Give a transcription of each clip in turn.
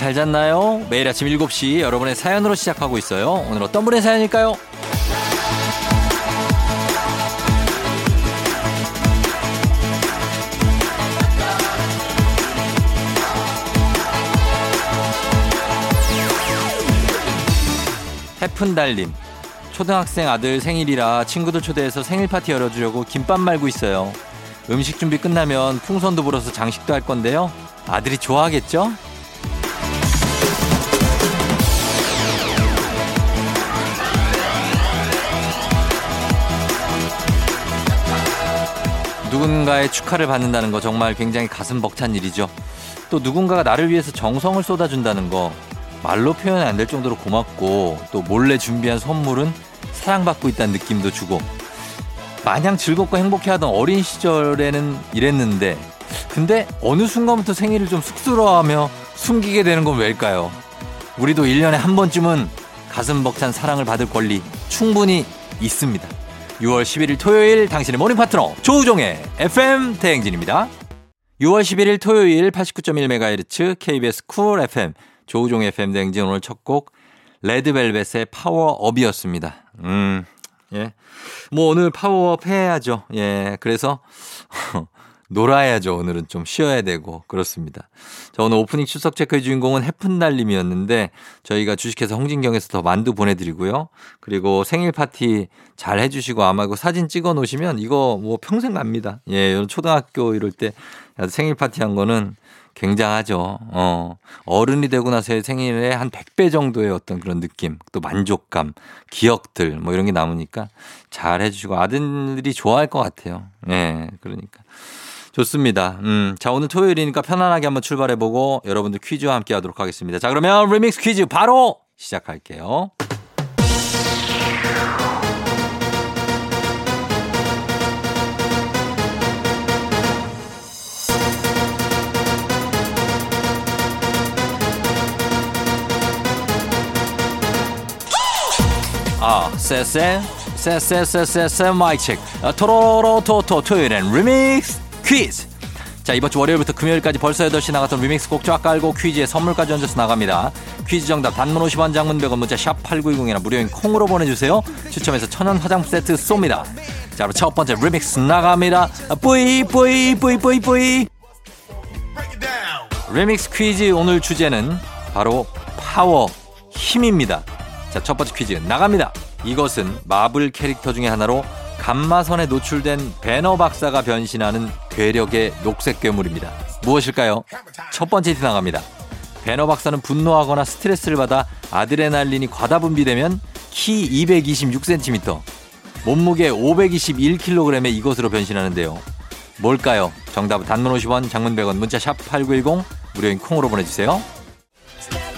잘 잤나요? 매일 아침 7시 여러분의 사연으로 시작하고 있어요. 오늘 어떤 분의 사연일까요? 해픈달님 초등학생 아들 생일이라 친구들 초대해서 생일 파티 열어주려고 김밥 말고 있어요. 음식 준비 끝나면 풍선도 불어서 장식도 할 건데요. 아들이 좋아하겠죠? 누군가의 축하를 받는다는 거 정말 굉장히 가슴 벅찬 일이죠. 또 누군가가 나를 위해서 정성을 쏟아준다는 거 말로 표현이 안 될 정도로 고맙고 또 몰래 준비한 선물은 사랑받고 있다는 느낌도 주고 마냥 즐겁고 행복해하던 어린 시절에는 이랬는데 근데 어느 순간부터 생일을 좀 쑥스러워하며 숨기게 되는 건 왜일까요? 우리도 1년에 한 번쯤은 가슴 벅찬 사랑을 받을 권리 충분히 있습니다. 6월 11일 토요일 당신의 모닝 파트너 조우종의 FM 대행진입니다. 6월 11일 토요일 89.1MHz KBS 쿨 FM 조우종의 FM 대행진 오늘 첫 곡 레드벨벳의 Power Up이었습니다. 음, 예. 뭐 오늘 파워업 해야죠. 예. 그래서 놀아야죠. 오늘은 좀 쉬어야 되고 그렇습니다. 자, 오늘 오프닝 출석 체크의 주인공은 해픈날님이었는데 저희가 주식회사 홍진경에서 더 만두 보내드리고요. 그리고 생일 파티 잘 해주시고 아마 그 사진 찍어 놓으시면 이거 뭐 평생 갑니다. 예, 초등학교 이럴 때 생일 파티 한 거는 굉장하죠. 어, 어른이 되고 나서의 생일에 한 100배 정도의 어떤 그런 느낌, 또 만족감, 기억들, 뭐 이런 게 남으니까 잘 해주시고 아들들이 좋아할 것 같아요. 예, 네, 그러니까. 좋습니다. 음, 자, 오늘 토요일이니까 편안하게 한번 출발해보고 여러분들 퀴즈와 함께 하도록 하겠습니다. 자, 그러면 리믹스 퀴즈 바로 시작할게요. 아, 쎄쎄, 쎄쎄쎄쎄쎄 마이크 체크. 토로로토토 토요일엔 리믹스 퀴즈. 자, 이번 주 월요일부터 금요일까지 벌써 8시 나갔던 리믹스 곡 쫙 깔고 퀴즈에 선물까지 얹어서 나갑니다. 퀴즈 정답 단문 50원 장문 100원 문자 샵 8910이나 무료인 콩으로 보내주세요. 추첨해서 천연 화장품 세트 쏩니다. 자, 그럼 첫 번째 리믹스 나갑니다. 뿌이 뿌이 뿌이 뿌이 뿌이 리믹스 퀴즈 오늘 주제는 바로 파워 힘입니다. 자, 첫 번째 퀴즈 나갑니다. 이것은 마블 캐릭터 중에 하나로 감마선에 노출된 배너 박사가 변신하는 괴력의 녹색 괴물입니다. 무엇일까요? 첫 번째 힌트 나갑니다. 배너 박사는 분노하거나 스트레스를 받아 아드레날린이 과다 분비되면 키 226cm, 몸무게 521kg의 이것으로 변신하는데요. 뭘까요? 정답은 단문 50원, 장문 100원, 문자 샵 8910, 무료인 콩으로 보내주세요.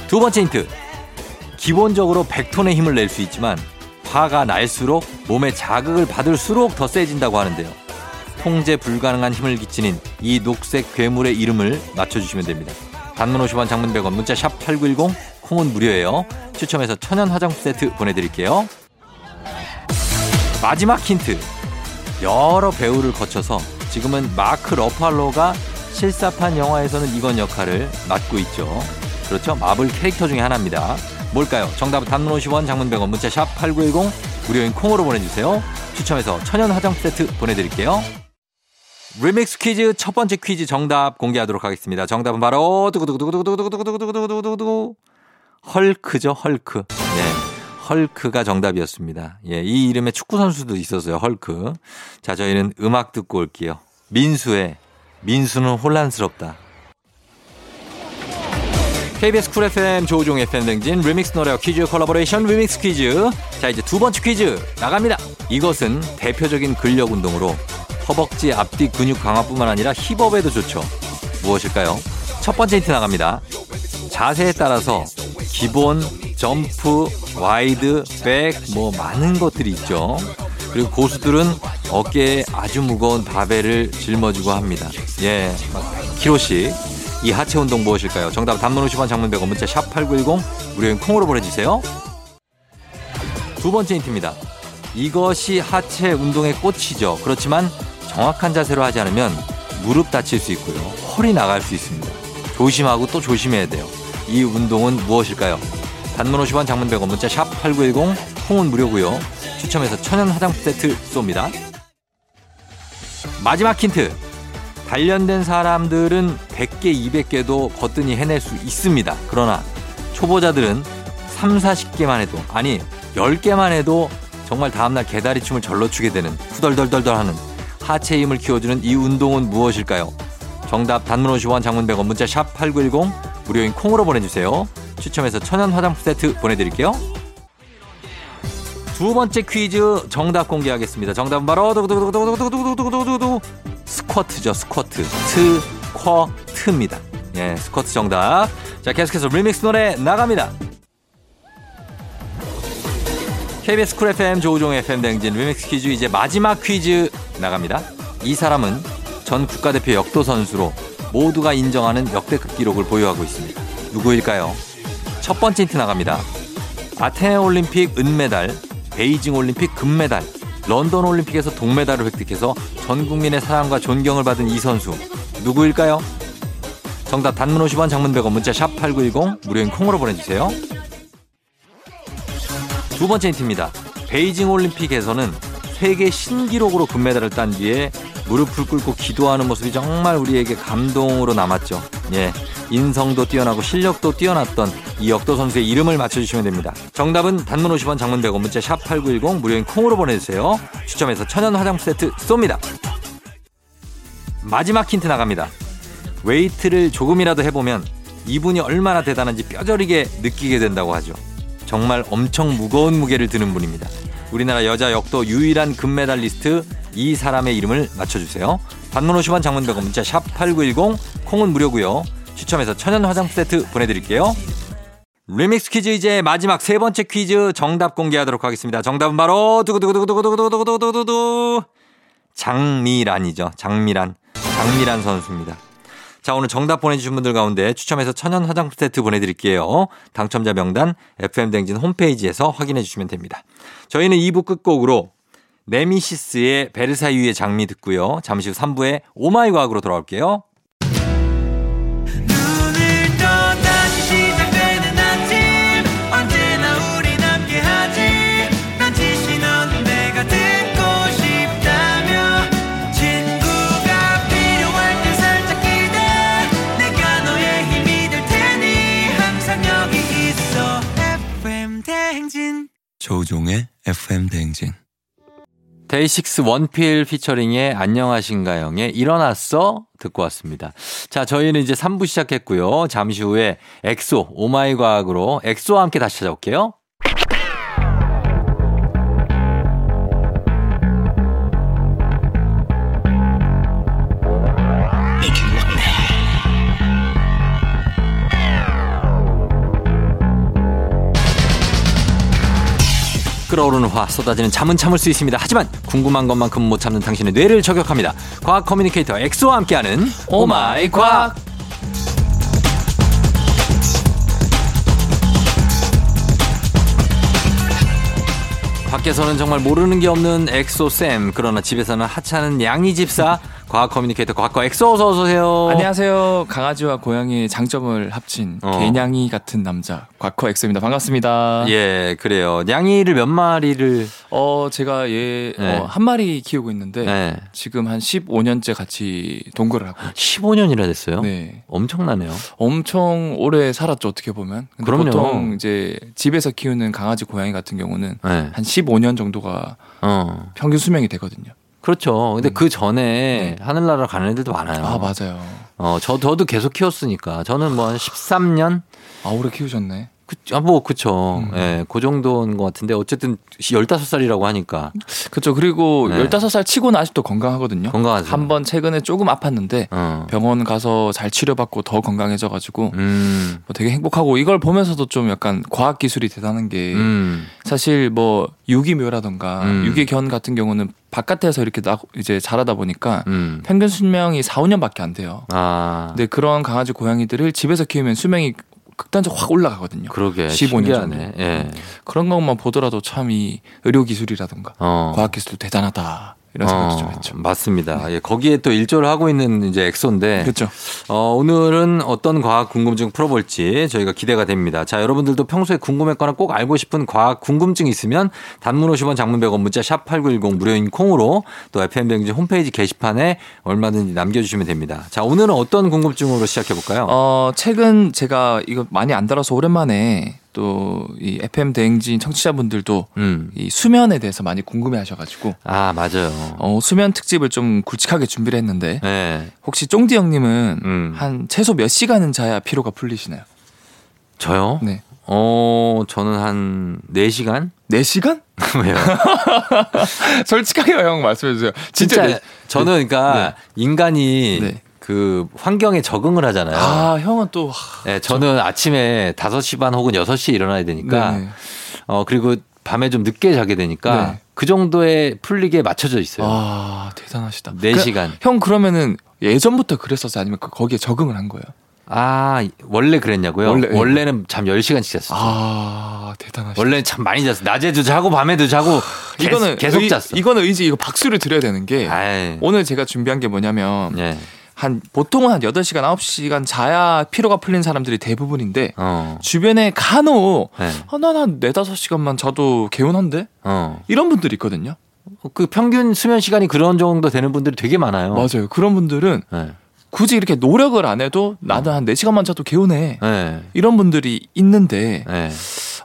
두 번째 힌트. 기본적으로 100톤의 힘을 낼 수 있지만 화가 날수록 몸에 자극을 받을수록 더 세진다고 하는데요. 통제 불가능한 힘을 끼치는 이 녹색 괴물의 이름을 맞춰주시면 됩니다. 단문 50원 장문 100원 문자 샵 8910 콩은 무료예요. 추첨해서 천연 화장품 세트 보내드릴게요. 마지막 힌트. 여러 배우를 거쳐서 지금은 마크 러팔로가 실사판 영화에서는 이건 역할을 맡고 있죠. 그렇죠. 마블 캐릭터 중에 하나입니다. 뭘까요? 정답은 단문 50원, 장문 100원, 문자 샵 8910, 무료인 콩으로 보내주세요. 추첨해서 천연 화장 세트 보내드릴게요. 리믹스 퀴즈 첫 번째 퀴즈 정답 공개하도록 하겠습니다. 정답은 바로 두구두구두구두구두구두구두구두구두구 헐크죠, 헐크. 네. 헐크가 정답이었습니다. 예, 이 이름의 축구 선수도 있었어요. 헐크. 자, 저희는 음악 듣고 올게요. 민수의 민수는 혼란스럽다. KBS 쿨 FM 조우종 FM 댕진 리믹스 노래와 퀴즈 콜라보레이션 리믹스 퀴즈. 자 이제 두 번째 퀴즈 나갑니다. 이것은 대표적인 근력 운동으로 허벅지 앞뒤 근육 강화뿐만 아니라 힙업에도 좋죠. 무엇일까요? 첫 번째 힌트 나갑니다. 자세에 따라서 기본, 점프, wide, back, 뭐 많은 것들이 있죠. 그리고 고수들은 어깨에 아주 무거운 바벨을 짊어지고 합니다. 예, 막 100kg씩. 이 하체 운동 무엇일까요? 정답 단문 50원 장문 100원 문자 샵 8910 무료인 콩으로 보내주세요. 두 번째 힌트입니다. 이것이 하체 운동의 꽃이죠. 그렇지만 정확한 자세로 하지 않으면 무릎 다칠 수 있고요. 허리 나갈 수 있습니다. 조심하고 또 조심해야 돼요. 이 운동은 무엇일까요? 단문 50원 장문 100원 문자 샵 8910 콩은 무료고요. 추첨해서 천연 화장품 세트 쏩니다. 마지막 힌트. 단련된 사람들은 100개, 200개도 거뜬히 해낼 수 있습니다. 그러나 초보자들은 3, 40개만 해도 아니 10개만 해도 정말 다음날 개다리춤을 절로 추게 되는 후덜덜덜덜 하는 하체 힘을 키워주는 이 운동은 무엇일까요? 정답 단문 50원 장문 100원 문자 샵 8910 무료인 콩으로 보내주세요. 추첨해서 천연 화장품 세트 보내드릴게요. 두 번째 퀴즈 정답 공개하겠습니다. 정답은 바로 스쿼트죠. 스쿼트. 스쿼트입니다. 예, 스쿼트 정답. 자, 계속해서 리믹스 노래 나갑니다. KBS 쿨 FM 조우종 FM 댕진 리믹스 퀴즈 이제 마지막 퀴즈 나갑니다. 이 사람은 전 국가대표 역도 선수로 모두가 인정하는 역대급 기록을 보유하고 있습니다. 누구일까요? 첫 번째 힌트 나갑니다. 아테네 올림픽 은메달, 베이징 올림픽 금메달, 런던 올림픽에서 동메달을 획득해서 전 국민의 사랑과 존경을 받은 이 선수 누구일까요? 정답 단문 50원 장문 100원 문자 샵 8910 무료인 콩으로 보내주세요. 두 번째 힌트입니다. 베이징 올림픽에서는 세계 신기록으로 금메달을 딴 뒤에 무릎을 꿇고 기도하는 모습이 정말 우리에게 감동으로 남았죠. 예. 인성도 뛰어나고 실력도 뛰어났던 이 역도 선수의 이름을 맞춰주시면 됩니다. 정답은 단문 50원 장문 100원 문자 샵 8910 무료인 콩으로 보내주세요. 추첨해서 천연 화장품 세트 쏩니다. 마지막 힌트 나갑니다. 웨이트를 조금이라도 해보면 이분이 얼마나 대단한지 뼈저리게 느끼게 된다고 하죠. 정말 엄청 무거운 무게를 드는 분입니다. 우리나라 여자 역도 유일한 금메달리스트 이 사람의 이름을 맞춰주세요. 단문 50원 장문 100원 문자 샵 8910 콩은 무료고요. 추첨해서 천연 화장품 세트 보내드릴게요. 리믹스 퀴즈 이제 마지막 세 번째 퀴즈 정답 공개하도록 하겠습니다. 정답은 바로 두구두구두구두구두구두구두구두구 장미란이죠. 장미란. 장미란 선수입니다. 자, 오늘 정답 보내주신 분들 가운데 추첨해서 천연 화장품 세트 보내드릴게요. 당첨자 명단 FM댕진 홈페이지에서 확인해 주시면 됩니다. 저희는 2부 끝곡으로 네미시스의 베르사유의 장미 듣고요. 잠시 후 3부에 오마이 과학으로 돌아올게요. 조우종의 FM 대행진. 데이식스 원필 피처링의 안녕하신가영의 일어났어 듣고 왔습니다. 자, 저희는 이제 3부 시작했고요. 잠시 후에 엑소 오마이 과학으로 엑소와 함께 다시 찾아올게요. 끓어오르는 화 쏟아지는 잠은 참을 수 있습니다. 하지만 궁금한 것만큼 못 참는 당신의 뇌를 저격합니다. 과학 커뮤니케이터 엑소와 함께하는 오마이 과학. 밖에서는 정말 모르는 게 없는 엑소쌤 그러나 집에서는 하찮은 양이 집사 과학 커뮤니케이터 과커 엑소 어서 오세요. 안녕하세요. 강아지와 고양이의 장점을 합친 어. 개냥이 같은 남자 과커 엑소입니다. 반갑습니다. 예, 그래요. 양이를 몇 마리를 어 제가 얘 네. 어, 한 마리 키우고 있는데 네. 지금 한 15년째 같이 동거를 하고 있어요. 15년이나 됐어요. 네. 엄청나네요. 엄청 오래 살았죠 어떻게 보면. 그럼요. 보통 이제 집에서 키우는 강아지 고양이 같은 경우는 네. 한 15년 정도가 어. 평균 수명이 되거든요. 그렇죠. 근데 음. 그 전에 하늘나라 가는 애들도 많아요. 아 맞아요. 어, 저, 저도 계속 키웠으니까. 저는 뭐 한 13년? 아 오래 키우셨네. 그, 아, 뭐, 그쵸. 음. 예, 그 정도인 것 같은데, 어쨌든 15살이라고 하니까. 그렇죠. 그리고 네. 15살 치고는 아직도 건강하거든요. 건강하죠. 한번 최근에 조금 아팠는데 어. 병원 가서 잘 치료받고 더 건강해져가지고 음, 뭐 되게 행복하고 이걸 보면서도 좀 약간 과학 기술이 대단한 게 음, 사실 뭐 유기묘라던가 음. 유기견 같은 경우는 바깥에서 이렇게 나 이제 자라다 보니까 음. 평균 수명이 4, 5년밖에 안 돼요. 아, 근데 그런 강아지 고양이들을 집에서 키우면 수명이 극단적으로 확 올라가거든요. 그러게. 15년 신기하네. 정도. 예. 그런 것만 보더라도 참 이 의료 기술이라던가 어. 과학 기술도 대단하다 이런 생각도 어, 좀 했죠. 맞습니다. 예, 거기에 또 일조를 하고 있는 이제 엑소인데 그렇죠. 어, 오늘은 어떤 과학 궁금증 풀어볼지 저희가 기대가 됩니다. 자, 여러분들도 평소에 궁금했거나 꼭 알고 싶은 과학 궁금증 있으면 단문 50원 장문 100원 문자 샵8910 무료인 콩으로 또 FM뱅지 홈페이지 게시판에 얼마든지 남겨주시면 됩니다. 자, 오늘은 어떤 궁금증으로 시작해볼까요? 어, 최근 제가 이거 많이 안 달아서 오랜만에 또 이 FM 대행진 청취자분들도 음. 이 수면에 대해서 많이 궁금해 하셔가지고 아, 맞아요. 어, 수면 특집을 좀 굵직하게 준비를 했는데 네. 혹시 쫑디 형님은 음. 한 최소 몇 시간은 자야 피로가 풀리시나요? 저요? 네. 어, 저는 한 4시간? 4시간? 왜요? 솔직하게 형 말씀해 주세요. 진짜 네- 저는 그러니까 인간이 네. 그 환경에 적응을 하잖아요. 아, 형은 또 하, 네, 저는 아침에 5시 반 혹은 6시에 일어나야 되니까 네네. 어 그리고 밤에 좀 늦게 자게 되니까 네. 그 정도의 풀리기에 맞춰져 있어요. 아, 대단하시다. 네 그- 시간. 형 그러면은 예전부터 그랬었어요? 아니면 그 거기에 적응을 한 거예요? 아, 원래 그랬냐고요? 원래, 예. 원래는 잠 10시간씩 잤어요. 아, 대단하시다. 원래는 참 많이 잤어요. 낮에도 자고 밤에도 자고 계속, 이거는 계속 의, 잤어. 이거는 의지 이거 박수를 드려야 되는 게 아이. 오늘 제가 준비한 게 뭐냐면 예. 한 보통은 한 8시간 9시간 자야 피로가 풀린 사람들이 대부분인데 어. 주변에 간혹 네. 아, 난한 4, 5시간만 자도 개운한데? 어. 이런 분들이 있거든요. 그 평균 수면 시간이 그런 정도 되는 분들이 되게 많아요. 맞아요. 그런 분들은 네. 굳이 이렇게 노력을 안 해도 나는 한 4시간만 자도 개운해. 네. 이런 분들이 있는데 네.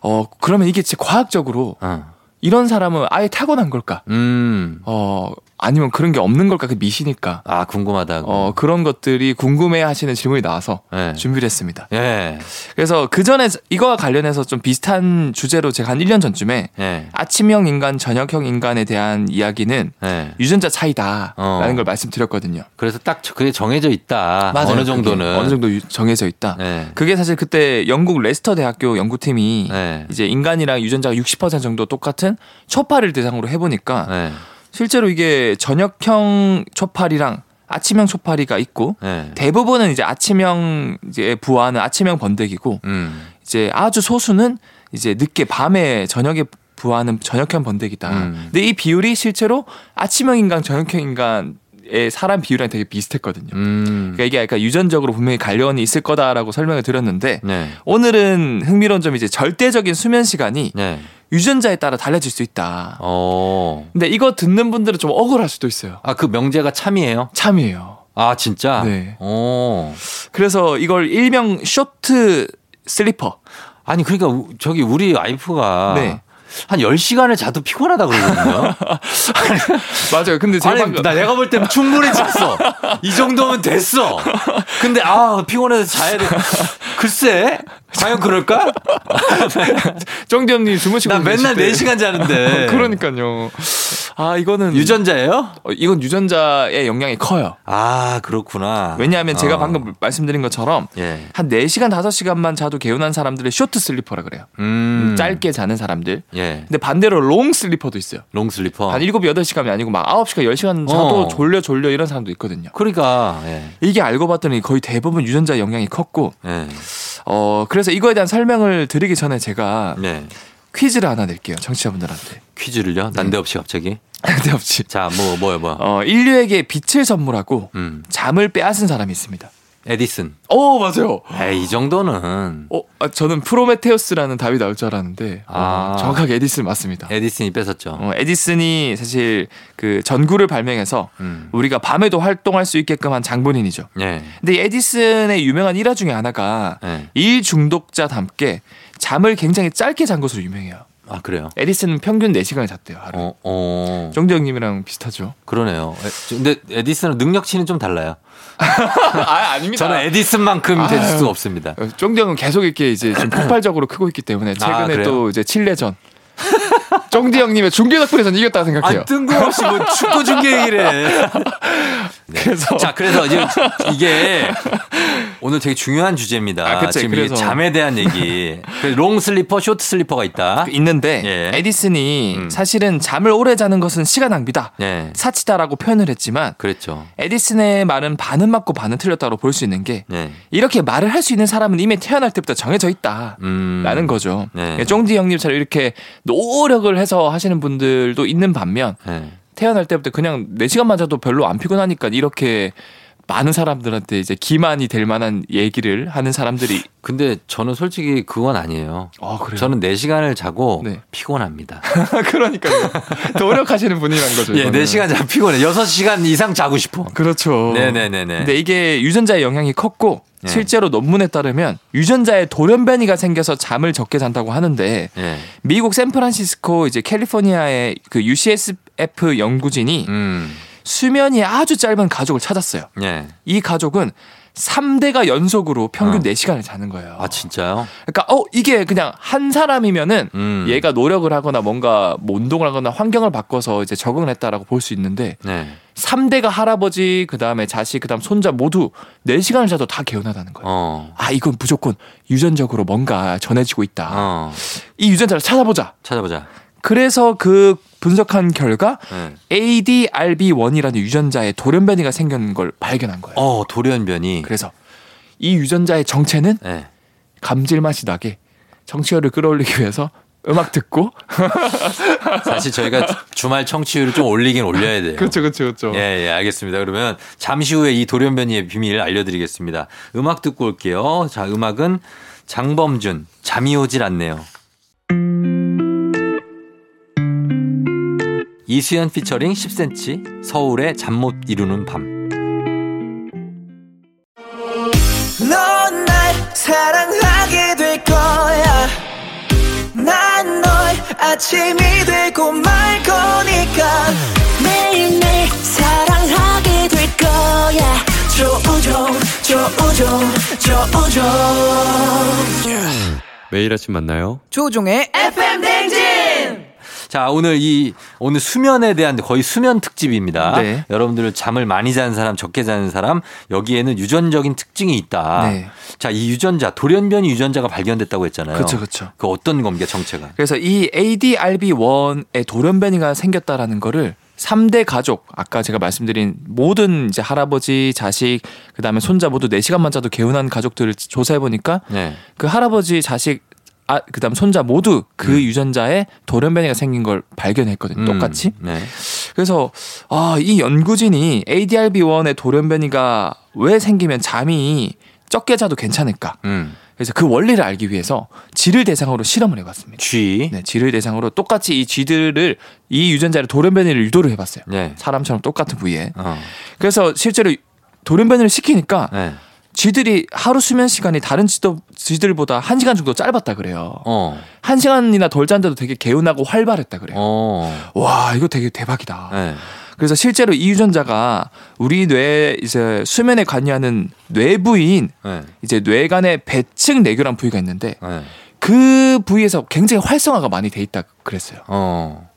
어 그러면 이게 진짜 과학적으로 어. 이런 사람은 아예 타고난 걸까? 음. 어 아니면 그런 게 없는 걸까? 그 미시니까. 아, 궁금하다고. 어 그런 것들이 궁금해 하시는 질문이 나와서 네. 준비를 했습니다. 예. 그래서 그 전에 이거와 관련해서 좀 비슷한 주제로 제가 한 1년 전쯤에 예. 아침형 인간, 저녁형 인간에 대한 이야기는 예. 유전자 차이다라는 어. 걸 말씀드렸거든요. 그래서 딱 그게 정해져 있다. 맞아요. 어느 정도는. 어느 정도 유- 정해져 있다. 예. 그게 사실 그때 영국 레스터 대학교 연구팀이 예. 이제 인간이랑 유전자가 60% 정도 똑같은 초파를 대상으로 해보니까 예. 실제로 이게 저녁형 초파리랑 아침형 초파리가 있고 예. 대부분은 이제 아침형 이제 부화는 아침형 번데기고 음. 이제 아주 소수는 이제 늦게 밤에 저녁에 부화하는 저녁형 번데기다. 음. 근데 이 비율이 실제로 아침형 인간, 저녁형 인간 의 사람 비율이랑 되게 비슷했거든요. 음. 그러니까 이게 약간 유전적으로 분명히 관련이 있을 거다라고 설명을 드렸는데 네. 오늘은 흥미로운 점이 이제 절대적인 수면 시간이 네. 유전자에 따라 달라질 수 있다. 어. 근데 이거 듣는 분들은 좀 억울할 수도 있어요. 아, 그 명제가 참이에요? 참이에요. 아, 진짜? 네. 어. 그래서 이걸 일명 쇼트 슬리퍼. 아니, 그러니까 우- 저기 우리 와이프가 네. 한 10시간을 자도 피곤하다 그러거든요. 맞아요. 근데 제가 아니, 방금 나 내가 볼 때는 충분히 잤어. 이 정도면 됐어. 근데 아, 피곤해서 자야 돼. 글쎄, 과연 그럴까? 정대현님 주무시고 나 맨날 계실 때- 4시간 자는데. 그러니까요. 아 이거는 유전자예요? 어, 이건 유전자의 영향이 커요. 아, 그렇구나. 왜냐하면 제가 어. 방금 말씀드린 것처럼 예. 한 4시간 5시간만 자도 개운한 사람들을 short sleeper라 그래요. 음. 짧게 자는 사람들. 예. 근데 반대로 long sleeper도 있어요. long sleeper. 한 7, 8시간이 아니고 막 9시간, 10시간 자도 어. 졸려 졸려 이런 사람도 있거든요. 그러니까, 예. 이게 알고 봤더니 거의 대부분 유전자 영향이 컸고 예. 어 그래서 이거에 대한 설명을 드리기 전에 제가 네. 퀴즈를 하나 낼게요. 청취자분들한테. 퀴즈를요? 난데없이 갑자기. 근데없이 자, 뭐, 뭐요, 뭐. 어 인류에게 빛을 선물하고 음. 잠을 빼앗은 사람이 있습니다. 에디슨. 오 맞아요. 에이, 이 정도는. 어, 아, 저는 프로메테우스라는 답이 나올 줄 알았는데 어, 아. 정확하게 에디슨 맞습니다. 에디슨이 뺏었죠. 어, 에디슨이 사실 그 전구를 발명해서 음. 우리가 밤에도 활동할 수 있게끔 한 장본인이죠. 예. 근데 이 에디슨의 유명한 일화 중에 하나가 예. 일 중독자답게 잠을 굉장히 짧게 잔 것으로 유명해요. 아, 그래요? 에디슨은 평균 4시간을 잤대요, 하루에. 어, 어. 정재영님이랑 비슷하죠. 그러네요. 에, 근데 에디슨은 능력치는 좀 달라요. 아, 아닙니다. 저는 에디슨만큼 될 아유. 수 없습니다. 쫑정은 계속 이렇게 이제 좀 폭발적으로 크고 있기 때문에 최근에 아? 또 이제 칠레전. 쫑디 형님의 중계 덕분에 전 이겼다 생각해요. 아, 뜬금없이 뭐 축구 중계 얘기를 해. 네. 그래서 자, 그래서 이제 이게 오늘 되게 중요한 주제입니다. 아, 그치. 지금 그래서- 이게 잠에 대한 얘기. long sleeper, short sleeper가 있다. 있는데 예. 에디슨이 음. 사실은 잠을 오래 자는 것은 시간 낭비다. 네. 사치다라고 표현을 했지만 그랬죠. 에디슨의 말은 반은 맞고 반은 틀렸다고 볼 수 있는 게 네. 이렇게 말을 할 수 있는 사람은 이미 태어날 때부터 정해져 있다. 음. 라는 거죠. 네. 쫑디 형님처럼 이렇게 노력을 해서 하시는 분들도 있는 반면 네. 태어날 때부터 그냥 4시간만 자도 별로 안 피곤하니까 이렇게 많은 사람들한테 이제 기만이 될 만한 얘기를 하는 사람들이 근데 저는 솔직히 그건 아니에요. 아 그래요? 저는 4시간을 자고 네. 피곤합니다. 그러니까요. 노력하시는 분이란 거죠. 예, 이거는. 4시간 자면 피곤해. 6시간 이상 자고 싶어. 그렇죠. 네네네네. 근데 이게 유전자의 영향이 컸고 네. 실제로 논문에 따르면 유전자에 돌연변이가 생겨서 잠을 적게 잔다고 하는데 예. 미국 샌프란시스코 이제 캘리포니아의 그 UCSF 연구진이 음. 수면이 아주 짧은 가족을 찾았어요. 예. 이 가족은 3대가 연속으로 평균 어. 4시간을 자는 거예요. 아, 진짜요? 그러니까 어 이게 그냥 한 사람이면은 음. 얘가 노력을 하거나 뭔가 뭐 운동을 하거나 환경을 바꿔서 이제 적응을 했다라고 볼 수 있는데 네. 3대가 할아버지 그 다음에 자식 그 다음 손자 모두 4시간을 자도 다 개운하다는 거예요. 어. 아 이건 무조건 유전적으로 뭔가 전해지고 있다. 어. 이 유전자를 찾아보자. 찾아보자. 그래서 그 분석한 결과 네. ADRB1이라는 유전자에 돌연변이가 생긴 걸 발견한 거예요. 어, 돌연변이. 그래서 이 유전자의 정체는 네. 감질맛이 나게 정치열을 끌어올리기 위해서 음악 듣고 사실 저희가 주말 청취율을 좀 올리긴 올려야 돼요. 그렇죠 그렇죠 그렇죠. 예, 예, 알겠습니다. 그러면 잠시 후에 이 돌연변이의 비밀을 알려드리겠습니다. 음악 듣고 올게요. 자, 음악은 장범준, 잠이 오질 않네요. 이수연 피처링 10cm, 서울의 잠 못 이루는 밤. 넌날 사랑하게 될 거야. 난 널 아침이 되고 말 거니까. 매일매일 사랑하게 될 거야. 조우종, 조우종, 조우종. 매일 아침 만나요. 조종의 FM! 자, 오늘 이, 오늘 수면에 대한 거의 수면 특집입니다. 네. 여러분들 잠을 많이 자는 사람, 적게 자는 사람, 여기에는 유전적인 특징이 있다. 네. 자, 이 유전자, 돌연변이 유전자가 발견됐다고 했잖아요. 그렇죠 그렇죠. 그 어떤 겁니까, 정체가? 그래서 이 ADRB1의 돌연변이가 생겼다라는 거를 3대 가족, 아까 제가 말씀드린 모든 이제 할아버지, 자식, 그 다음에 손자 모두 4시간만 자도 개운한 가족들을 조사해보니까 네. 그 할아버지, 자식, 아, 그 다음 손자 모두 그 유전자에 돌연변이가 생긴 걸 발견했거든요. 음, 똑같이. 네. 그래서, 아, 이 연구진이 ADRB1의 돌연변이가 왜 생기면 잠이 적게 자도 괜찮을까? 음. 그래서 그 원리를 알기 위해서 쥐를 대상으로 실험을 해봤습니다. 쥐. 네, 쥐를 대상으로 똑같이 이 쥐들을 이 유전자를 돌연변이를 유도를 해봤어요. 네. 사람처럼 똑같은 부위에. 어. 그래서 실제로 돌연변이를 시키니까 네. 쥐들이 하루 수면 시간이 다른 쥐도, 쥐들보다 한 시간 정도 짧았다 그래요. 어. 한 시간이나 덜 잔데도 되게 개운하고 활발했다 그래요. 어. 와, 이거 되게 대박이다. 네. 그래서 실제로 이 유전자가 우리 뇌 이제 수면에 관여하는 뇌부인 네. 이제 뇌간의 배측 내교란 부위가 있는데 네. 그 부위에서 굉장히 활성화가 많이 돼 있다 그랬어요. 어.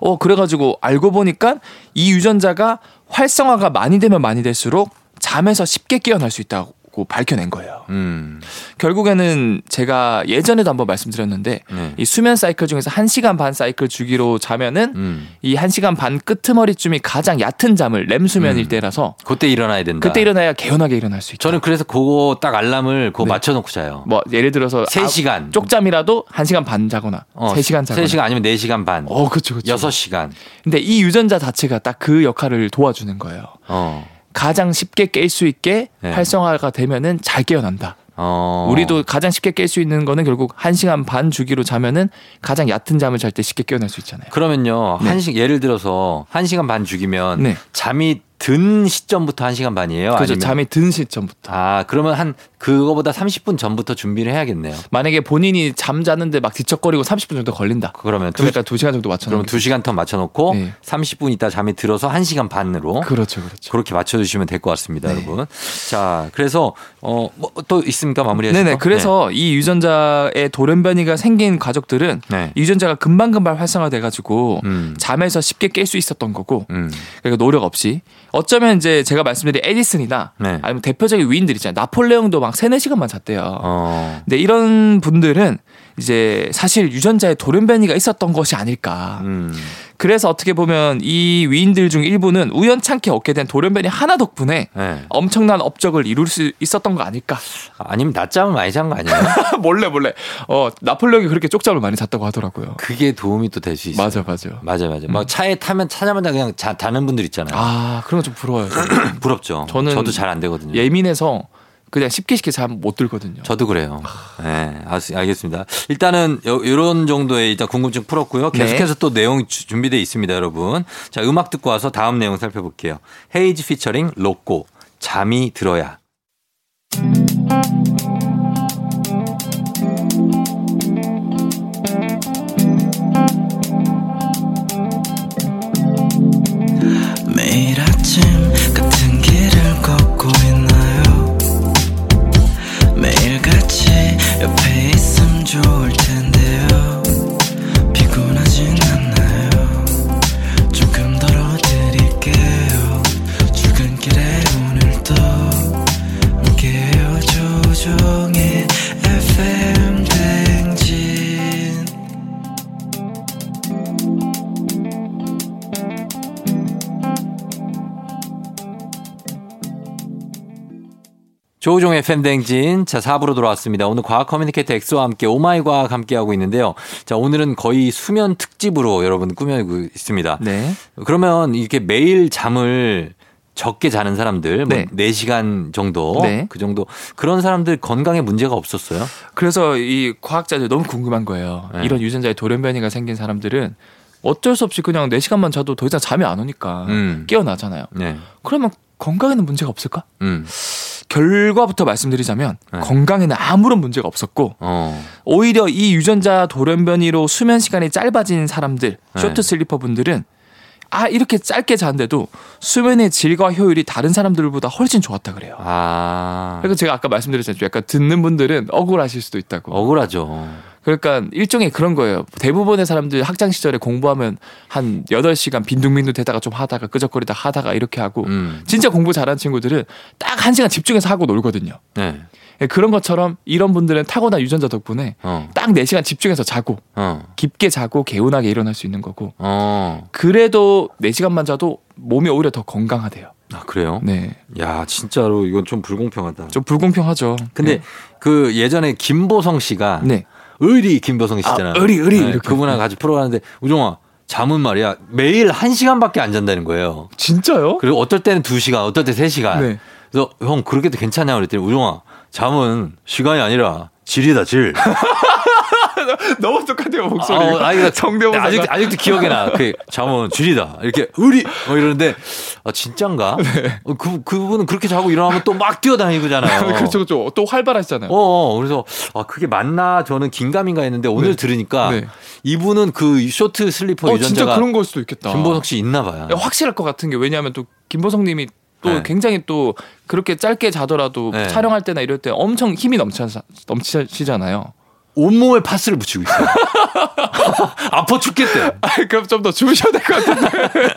어 그래가지고 알고 보니까 이 유전자가 활성화가 많이 되면 많이 될수록 잠에서 쉽게 깨어날 수 있다고 밝혀낸 거예요. 음. 결국에는 제가 예전에도 한번 말씀드렸는데 네. 이 수면 사이클 중에서 1시간 반 사이클 주기로 자면은 음. 이 1시간 반 끄트머리쯤이 가장 얕은 잠을 렘 수면일 음. 때라서 그때 일어나야 된다. 그때 일어나야 개운하게 일어날 수 있다. 저는 그래서 그거 딱 알람을 그거 네. 맞춰 놓고 자요. 뭐 예를 들어서 세 시간. 쪽잠이라도 1시간 반 자거나 어, 3시간 자거나 3시간 아니면 4시간 반. 어, 그렇죠. 그렇죠. 6시간. 근데 이 유전자 자체가 딱 그 역할을 도와주는 거예요. 어. 가장 쉽게 깰 수 있게 네. 활성화가 되면은 잘 깨어난다. 어. 우리도 가장 쉽게 깰 수 있는 거는 결국 1시간 반 주기로 자면은 가장 얕은 잠을 잘 때 쉽게 깨어날 수 있잖아요. 그러면요. 네. 한 시, 예를 들어서 한시간반 죽이면 네. 잠이 든 시점부터 한시간 반이에요? 그죠. 아니면 잠이 든 시점부터. 아, 그러면 한 그거보다 30분 전부터 준비를 해야겠네요. 만약에 본인이 잠 자는데 막 뒤척거리고 30분 정도 걸린다. 그러면 두, 그러니까 2시간 정도 맞춰 그러면 놓으면 2시간 더 맞춰 놓고 네. 30분 있다 잠이 들어서 1시간 반으로 그렇죠. 그렇죠. 그렇게 맞춰 주시면 될 것 같습니다, 네. 여러분. 자, 그래서 어뭐또 있습니까? 마무리하실 네네. 거? 그래서 이 유전자의 돌연변이가 생긴 가족들은 네. 네. 이 유전자가 금방금방 활성화돼 가지고 음. 잠에서 쉽게 깰 수 있었던 거고 음. 그러니까 노력 없이 어쩌면 이제 제가 말씀드린 에디슨이나 네. 아니면 대표적인 위인들 있잖아요. 나폴레옹도 막 3, 4시간만 잤대요. 어. 근데 이런 분들은 이제 사실 유전자에 돌연변이가 있었던 것이 아닐까. 음. 그래서 어떻게 보면 이 위인들 중 일부는 우연찮게 얻게 된 돌연변이 하나 덕분에 네. 엄청난 업적을 이룰 수 있었던 거 아닐까? 아니면 낮잠을 많이 잔 거 아니에요? 몰래 몰래. 어 나폴레옹이 그렇게 쪽잠을 많이 잤다고 하더라고요. 그게 도움이 또 될 수 있어요. 맞아 맞아. 맞아 맞아. 막 차에 타면 타자마자 그냥 자, 자는 분들 있잖아요. 아 그런 거 좀 부러워요. 부럽죠. 저는 저도 잘 안 되거든요. 예민해서 그냥 쉽게 쉽게 잠못 들거든요. 저도 그래요. 네, 알- 알겠습니다. 일단은 이런 정도의 일단 궁금증 풀었고요. 네. 계속해서 또 내용 주- 준비되어 있습니다, 여러분. 자, 음악 듣고 와서 다음 내용 살펴볼게요. 헤이즈 피처링 로꼬 잠이 들어야. 조우종의 FM대행진. 자, 4부로 돌아왔습니다. 오늘 과학 communicator 엑소와 함께 Oh my 과학 함께 하고 있는데요. 자, 오늘은 거의 수면 특집으로 여러분 꾸미고 있습니다. 네. 그러면 이렇게 매일 잠을 적게 자는 사람들, 뭐 네. 4시간 정도, 네. 그 정도, 그런 사람들 건강에 문제가 없었어요? 그래서 이 과학자들 너무 궁금한 거예요. 네. 이런 유전자의 돌연변이가 생긴 사람들은 어쩔 수 없이 그냥 4시간만 자도 더 이상 잠이 안 오니까 음. 깨어나잖아요. 네. 그러면 건강에는 문제가 없을까? 음. 결과부터 말씀드리자면 네. 건강에는 아무런 문제가 없었고 어. 오히려 이 유전자 돌연변이로 수면 시간이 짧아진 사람들, 네. 쇼트 슬리퍼 분들은 아 이렇게 짧게 자는데도 수면의 질과 효율이 다른 사람들보다 훨씬 좋았다 그래요. 아. 그러니까 제가 아까 말씀드렸잖아요. 약간 듣는 분들은 억울하실 수도 있다고. 억울하죠. 그러니까 일종의 그런 거예요. 대부분의 사람들 학창 시절에 공부하면 한 8시간 빈둥빈둥 대다가 좀 하다가 끄적거리다 하다가 이렇게 하고 음. 진짜 공부 잘하는 친구들은 딱 1시간 집중해서 하고 놀거든요. 네. 그런 것처럼 이런 분들은 타고난 유전자 덕분에 어. 딱 4시간 집중해서 자고 어. 깊게 자고 개운하게 일어날 수 있는 거고 어. 그래도 4시간만 자도 몸이 오히려 더 건강하대요. 아, 그래요? 네. 야, 진짜로 이건 좀 불공평하다. 좀 불공평하죠. 근데 네. 그 예전에 김보성 씨가 네. 의리 김보성 씨잖아요. 네, 아, 의리, 의리 이렇게. 그분하고 같이 프로 가는데 우종아 잠은 말이야 매일 한 시간밖에 안 잔다는 거예요. 진짜요? 그리고 어떨 때는 두 시간, 어떨 때세 시간. 네. 그래서 형 그렇게도 괜찮냐 그랬더니 우종아 잠은 시간이 아니라 질이다 질. 너무 똑같아요 목소리. 아, 어, 아니, 그러니까 성대모사가. 아직 아직도 기억에 나. 그 잠은 질이다. 이렇게 의리 뭐 이러는데 아 진짠가? 네. 어, 그 그분은 그렇게 자고 일어나면 또 막 뛰어다니고잖아요. 그렇죠, 그렇죠. 또 활발하시잖아요. 어, 어, 그래서 아 그게 맞나 저는 긴가민가 했는데 오늘 네. 들으니까 네. 이분은 그 short sleeper 어, 진짜 유전자가 그런 걸 수도 있겠다. 김보성 씨 있나 봐요. 야, 확실할 것 같은 게 왜냐하면 또 김보성님이 또 네. 굉장히 또 그렇게 짧게 자더라도 네. 촬영할 때나 이럴 때 엄청 힘이 넘쳐 넘치시잖아요. 온몸에 파스를 붙이고 있어요. 아파 죽겠대. 아, 그럼 좀 더 주무셔야 될 것 같은데.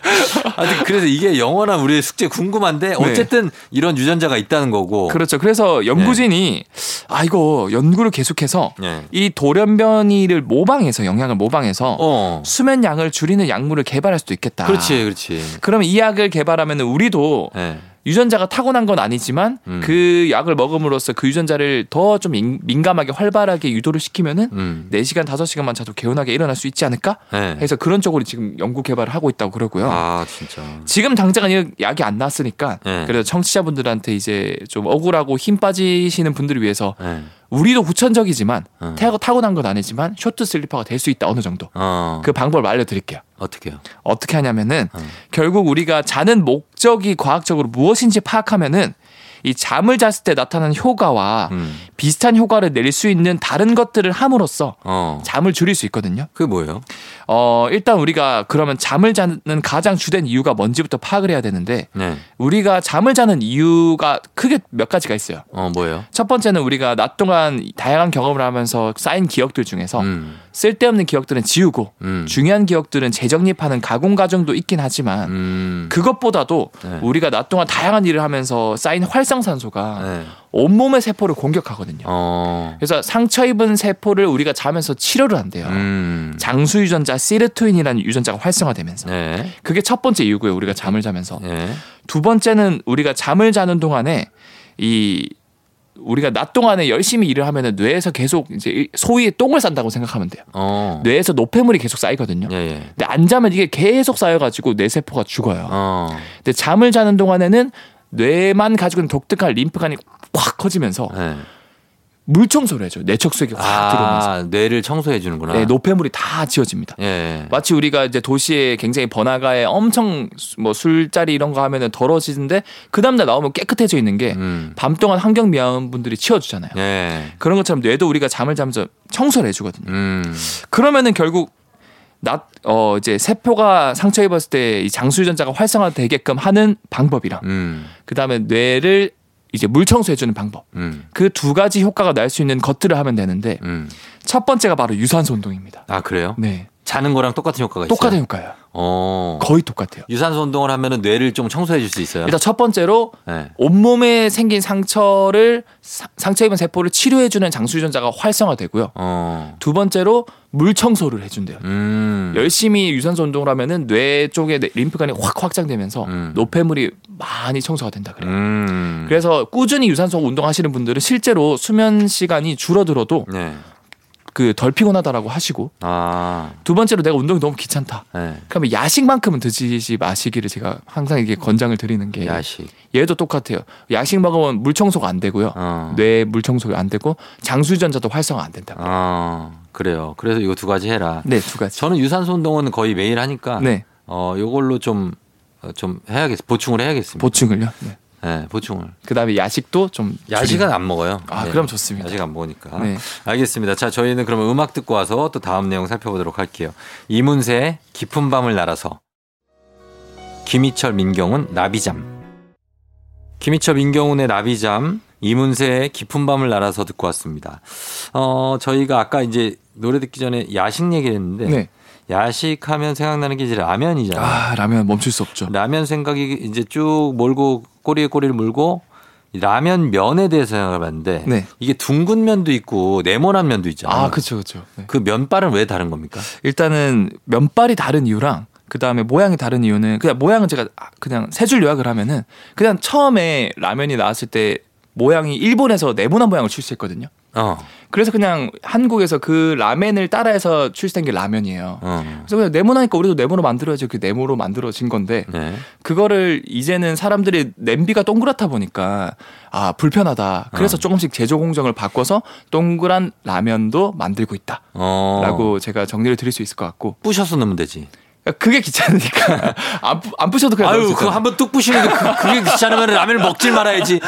하여튼 그래서 이게 영원한 우리의 숙제 궁금한데 어쨌든 이런 유전자가 있다는 거고. 네. 그렇죠. 그래서 연구진이 아 이거 연구를 계속해서 네. 이 돌연변이를 모방해서 영양을 모방해서 어. 수면 양을 줄이는 약물을 개발할 수도 있겠다. 그렇지, 그렇지. 그러면 이 약을 개발하면 우리도 네. 유전자가 타고난 건 아니지만 음. 그 약을 먹음으로써 그 유전자를 더 좀 민감하게 활발하게 유도를 시키면은 음. 4시간, 5시간만 자도 개운하게 일어날 수 있지 않을까? 네. 해서 그런 쪽으로 지금 연구 개발을 하고 있다고 그러고요. 아, 진짜. 지금 당장은 이 약이 안 나왔으니까 네. 그래서 청취자분들한테 이제 좀 억울하고 힘 빠지시는 분들을 위해서 네. 우리도 후천적이지만 어. 타고 타고난 건 아니지만 short sleeper가 될 수 있다 어느 정도. 어. 그 방법을 알려드릴게요. 어떻게요? 어떻게 하냐면은 어. 결국 우리가 자는 목적이 과학적으로 무엇인지 파악하면은 이 잠을 잤을 때 나타나는 효과와 음. 비슷한 효과를 낼 수 있는 다른 것들을 함으로써 어. 잠을 줄일 수 있거든요. 그게 뭐예요? 어, 일단 우리가 그러면 잠을 자는 가장 주된 이유가 뭔지부터 파악을 해야 되는데 네. 우리가 잠을 자는 이유가 크게 몇 가지가 있어요. 어, 뭐예요? 첫 번째는 우리가 낮 동안 다양한 경험을 하면서 쌓인 기억들 중에서 음. 쓸데없는 기억들은 지우고 음. 중요한 기억들은 재정립하는 가공 과정도 있긴 하지만 음. 그것보다도 네. 우리가 낮 동안 다양한 일을 하면서 쌓인 활성산소가 네. 온몸의 세포를 공격하거든요. 어. 그래서 상처 입은 세포를 우리가 자면서 치료를 한대요. 음. 장수 유전자 시르토인이라는 유전자가 활성화되면서 네. 그게 첫 번째 이유고요. 우리가 잠을 자면서 네. 두 번째는 우리가 잠을 자는 동안에 이 우리가 낮 동안에 열심히 일을 하면은 뇌에서 계속 이제 일- 소위 똥을 싼다고 생각하면 돼요. 어. 뇌에서 노폐물이 계속 쌓이거든요. 예, 예. 근데 안 자면 이게 계속 쌓여가지고 뇌 세포가 죽어요. 어. 근데 잠을 자는 동안에는 뇌만 가지고 있는 독특한 림프관이 확 커지면서 네. 물 청소를 해줘요. 뇌척 수액이 확 들어오면서 아, 뇌를 청소해 주는구나. 네, 노폐물이 다 지워집니다. 예. 마치 우리가 이제 도시에 굉장히 번화가에 엄청 수- 뭐 술자리 이런 거 하면은 더러워지는데 그 다음날 나오면 깨끗해져 있는 게 음. 밤 동안 환경 미화원분들이 치워주잖아요. 예. 그런 것처럼 뇌도 우리가 잠을 자면서 청소를 해주거든요. 음. 그러면은 결국 낮, 어, 이제 세포가 상처 입었을 때 이 장수 유전자가 활성화되게끔 하는 방법이랑 음. 그 다음에 뇌를 이제 물 청소해주는 방법. 음. 그두 가지 효과가 날 수 있는 것들을 하면 되는데 음. 첫 번째가 바로 유산소 운동입니다. 아, 그래요? 네. 자는 거랑 똑같은 효과가 있어요. 똑같은 효과예요. 어. 거의 똑같아요. 유산소 운동을 하면은 뇌를 좀 청소해 줄 수 있어요. 일단 첫 번째로 네. 온몸에 생긴 상처를 사- 상처 입은 세포를 치료해 주는 장수 유전자가 활성화되고요. 어. 두 번째로 물 청소를 해 준대요. 음. 열심히 유산소 운동을 하면은 뇌 쪽에 내- 림프관이 확 확장되면서 음. 노폐물이 많이 청소가 된다 그래요. 음. 그래서 꾸준히 유산소 운동하시는 분들은 실제로 수면 시간이 줄어들어도 네. 그 덜 피곤하다라고 하시고 아. 두 번째로 내가 운동이 너무 귀찮다. 네. 그러면 야식만큼은 드시지 마시기를 제가 항상 이게 권장을 드리는 게 야식. 얘도 똑같아요. 야식 먹으면 물 청소가 안 되고요. 어. 뇌물 청소가 안 되고 장수 유전자도 활성화 안 된다고. 어. 그래요. 그래서 이거 두 가지 해라. 네, 두 가지. 저는 유산소 운동은 거의 매일 하니까 네, 어, 요걸로 좀, 어, 좀 해야겠, 보충을 해야겠습니다. 보충을요. 네. 네, 보충을. 그다음에 야식도 좀 야식은 안 먹어요. 아, 네. 그럼 좋습니다. 야식 안 먹으니까. 네. 알겠습니다. 자, 저희는 그러면 음악 듣고 와서 또 다음 내용 살펴보도록 할게요. 이문세의 깊은 밤을 날아서. 김희철, 민경훈, 나비잠. 김희철, 민경훈의 나비잠. 이문세의 깊은 밤을 날아서 듣고 왔습니다. 어, 저희가 아까 이제 노래 듣기 전에 야식 얘기를 했는데. 네. 야식하면 생각나는 게 이제 라면이잖아요. 아, 라면 멈출 수 없죠. 라면 생각이 이제 쭉 몰고 꼬리에 꼬리를 물고 이 라면 면에 대해서 생각을 봤는데 네. 이게 둥근 면도 있고 네모난 면도 있잖아요. 아, 그렇죠, 그렇죠. 네. 그 면발은 왜 다른 겁니까? 일단은 면발이 다른 이유랑 그 다음에 모양이 다른 이유는 그냥 모양은 제가 그냥 세 줄 요약을 하면은 그냥 처음에 라면이 나왔을 때 모양이 일본에서 네모난 모양을 출시했거든요. 어, 그래서 그냥 한국에서 그 라멘을 따라해서 출시된 게 라면이에요. 어, 그래서 그냥 네모나니까 우리도 네모로 만들어야지 그 네모로 만들어진 건데 네, 그거를 이제는 사람들이 냄비가 동그랗다 보니까 아 불편하다. 그래서 어. 조금씩 제조 공정을 바꿔서 동그란 라면도 만들고 있다라고 어, 제가 정리를 드릴 수 있을 것 같고 부셔서 넣으면 되지. 그게 귀찮으니까 안, 부- 안 부셔도 그냥 아유, 그거. 한번 뚝 부시는 게 그, 그게 귀찮으면 라면을 먹질 말아야지.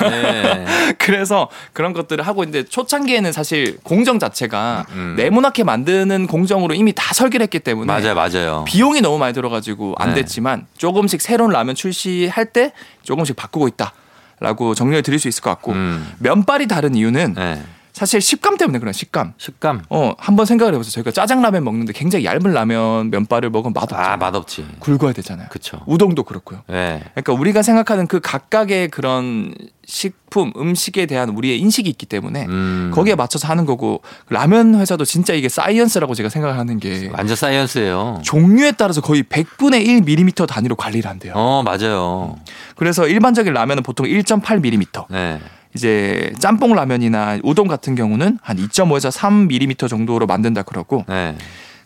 네. 그래서 그런 것들을 하고 있는데 초창기에는 사실 공정 자체가 음. 네모나게 만드는 공정으로 이미 다 설계를 했기 때문에 맞아요, 맞아요. 비용이 너무 많이 들어가지고 안 네. 됐지만 조금씩 새로운 라면 출시할 때 조금씩 바꾸고 있다 라고 정리를 드릴 수 있을 것 같고 음. 면발이 다른 이유는 네. 사실 식감 때문에 그런 식감. 식감. 어 한번 생각을 해보세요. 저희가 짜장라면 먹는데 굉장히 얇은 라면 면발을 먹으면 맛없죠. 아, 맛없지. 굵어야 되잖아요. 그쵸. 우동도 그렇고요. 네. 그러니까 우리가 생각하는 그 각각의 그런 식품 음식에 대한 우리의 인식이 있기 때문에 음. 거기에 맞춰서 하는 거고 라면 회사도 진짜 이게 science라고 제가 생각하는 게 완전 science예요. 종류에 따라서 거의 100분의 1 밀리미터 단위로 관리를 한대요. 어, 맞아요. 그래서 일반적인 라면은 보통 1.8 밀리미터. 네. 이제 짬뽕 라면이나 우동 같은 경우는 한 2.5에서 3 밀리미터 정도로 만든다 그러고 네.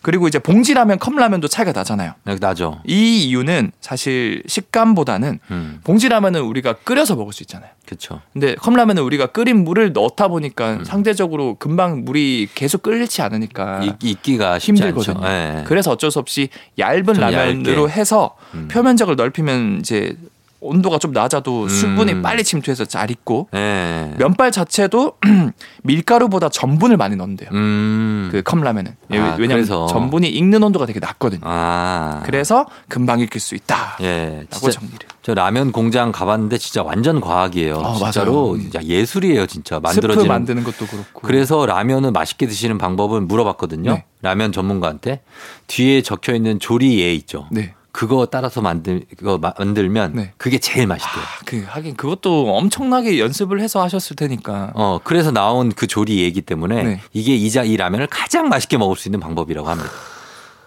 그리고 이제 봉지 라면, 컵 라면도 차이가 나잖아요. 네, 나죠. 이 이유는 사실 식감보다는 음. 봉지 라면은 우리가 끓여서 먹을 수 있잖아요. 그쵸. 근데 컵라면은 우리가 끓인 물을 넣다 보니까 음. 상대적으로 금방 물이 계속 끓지 않으니까 쉽지 힘들거든요. 네. 그래서 어쩔 수 없이 얇은 좀 라면으로 얇게. 해서 음. 표면적을 넓히면 이제 온도가 좀 낮아도 음. 수분이 빨리 침투해서 잘 익고 예. 면발 자체도 밀가루보다 전분을 많이 넣는데요. 음. 그 컵라면은 예, 아, 왜냐면 그래서. 전분이 익는 온도가 되게 낮거든요. 아. 그래서 금방 익힐 수 있다라고 예. 진짜 정리를. 저 라면 공장 가봤는데 진짜 완전 과학이에요. 아, 진짜로 맞아요. 진짜 예술이에요, 진짜 스프 만들어지는. 만드는 것도 그렇고. 그래서 라면을 맛있게 드시는 방법을 물어봤거든요. 네. 라면 전문가한테 뒤에 적혀 있는 조리예 있죠. 네. 그거 따라서 만들 그거 마- 만들면 네. 그게 제일 맛있대요. 아, 그 하긴 그것도 엄청나게 연습을 해서 하셨을 테니까. 어 그래서 나온 그 조리예이기 때문에 네. 이게 이자 이 라면을 가장 맛있게 먹을 수 있는 방법이라고 합니다.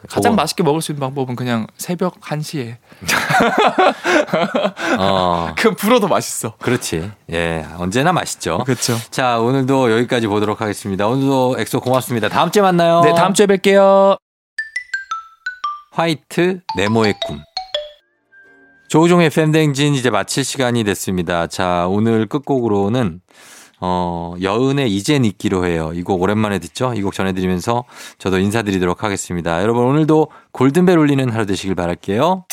가장 그거- 맛있게 먹을 수 있는 방법은 그냥 새벽 1시에. 어 그 불어도 맛있어. 그렇지. 예 언제나 맛있죠. 그렇죠. 자 오늘도 여기까지 보도록 하겠습니다. 오늘도 엑소 고맙습니다. 다음 주에 만나요. 네, 다음 주에 뵐게요. 화이트 네모의 꿈. 조우종의 팬댕진 이제 마칠 시간이 됐습니다. 자, 오늘 끝곡으로는 어, 여은의 이젠 있기로 해요. 이 곡 오랜만에 듣죠? 이 곡 전해드리면서 저도 인사드리도록 하겠습니다. 여러분 오늘도 골든벨 울리는 하루 되시길 바랄게요.